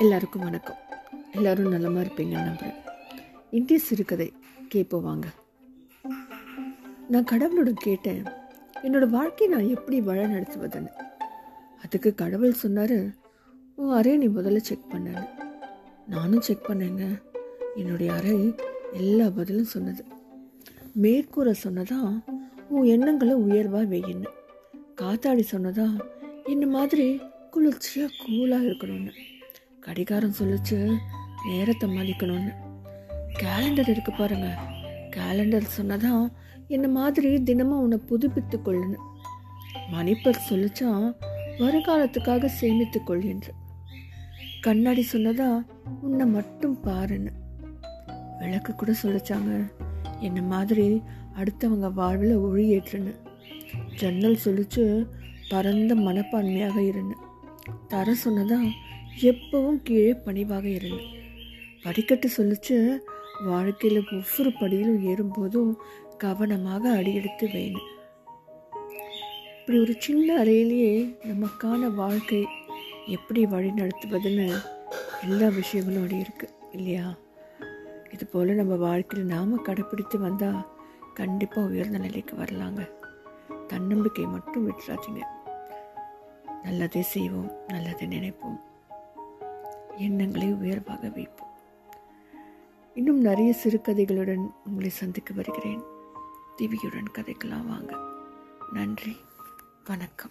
எல்லாருக்கும் வணக்கம். எல்லாரும் நலமாக இருப்பீங்கன்னு நம்புகிறேன் இந்திய சிறுகதை கேட்போம் வாங்க. நான் கடவுளோட கேட்டேன் என்னோட வாழ்க்கையை நான் எப்படி வழ நடத்துவதுன்னு. அதுக்கு கடவுள் சொன்னார் உன் அறையை நீ முதல்ல செக் பண்ணேன்னு. நானும் செக் பண்ணேங்க. என்னுடைய அறை எல்லா பதிலும் சொன்னது. மேற்கூரை சொன்னதா உன் எண்ணங்களை உயர்வாக வெயின்னு. காத்தாடி சொன்னதா என்ன மாதிரி குளிர்ச்சியாக கூலாக இருக்கணும்னு. கடிகாரம் சொல்லிச்சு நேரத்தை மதிக்கணும்னு. கேலண்டர் இருக்கு பாருங்க. கேலண்டர் சொன்னதான் என்ன மாதிரி தினமும் உன்னை புதுப்பித்து கொள்ளுன்னு. மணிப்பர் சொல்லிச்சா வருங்காலத்துக்காக சேமித்து கொள் என்று கண்ணாடி சொன்னதா உன்னை மட்டும் பாருன்னு. விளக்கு கூட சொல்லிச்சாங்க. என்ன மாதிரி அடுத்தவங்க வாழ்வில் ஒழியேற்றுன்னு ஜன்னல் சொல்லிச்சு பரந்த மனப்பான்மையாக இருன்னு. தர சொன்னதா எப்பவும் கீழே பணிவாக இருந்து படிக்கட்டு சொல்லிச்சு வாழ்க்கையில் ஒவ்வொரு படியிலும் ஏறும்போதும் கவனமாக அடியெடுத்து வேணும் இப்படி ஒரு சின்ன அறையிலேயே நமக்கான வாழ்க்கை எப்படி வழி நடத்துவதுன்னு எல்லா விஷயங்களும் அப்படி இருக்குது இல்லையா? இது போல் நம்ம வாழ்க்கையில் நாம் கடைப்பிடித்து வந்தால் கண்டிப்பாக உயர்ந்த நிலைக்கு வரலாங்க. தன்னம்பிக்கை மட்டும் விட்டுறாதீங்க. நல்லதே செய்வோம் நல்லதை நினைப்போம். எண்ணங்களை உயர்வாக வைப்போம். இன்னும் நிறைய சிறுகதைகளுடன் உங்களை சந்திக்க வருகிறேன். திவியுடன் கதைக்கலாம் வாங்க. நன்றி. வணக்கம்.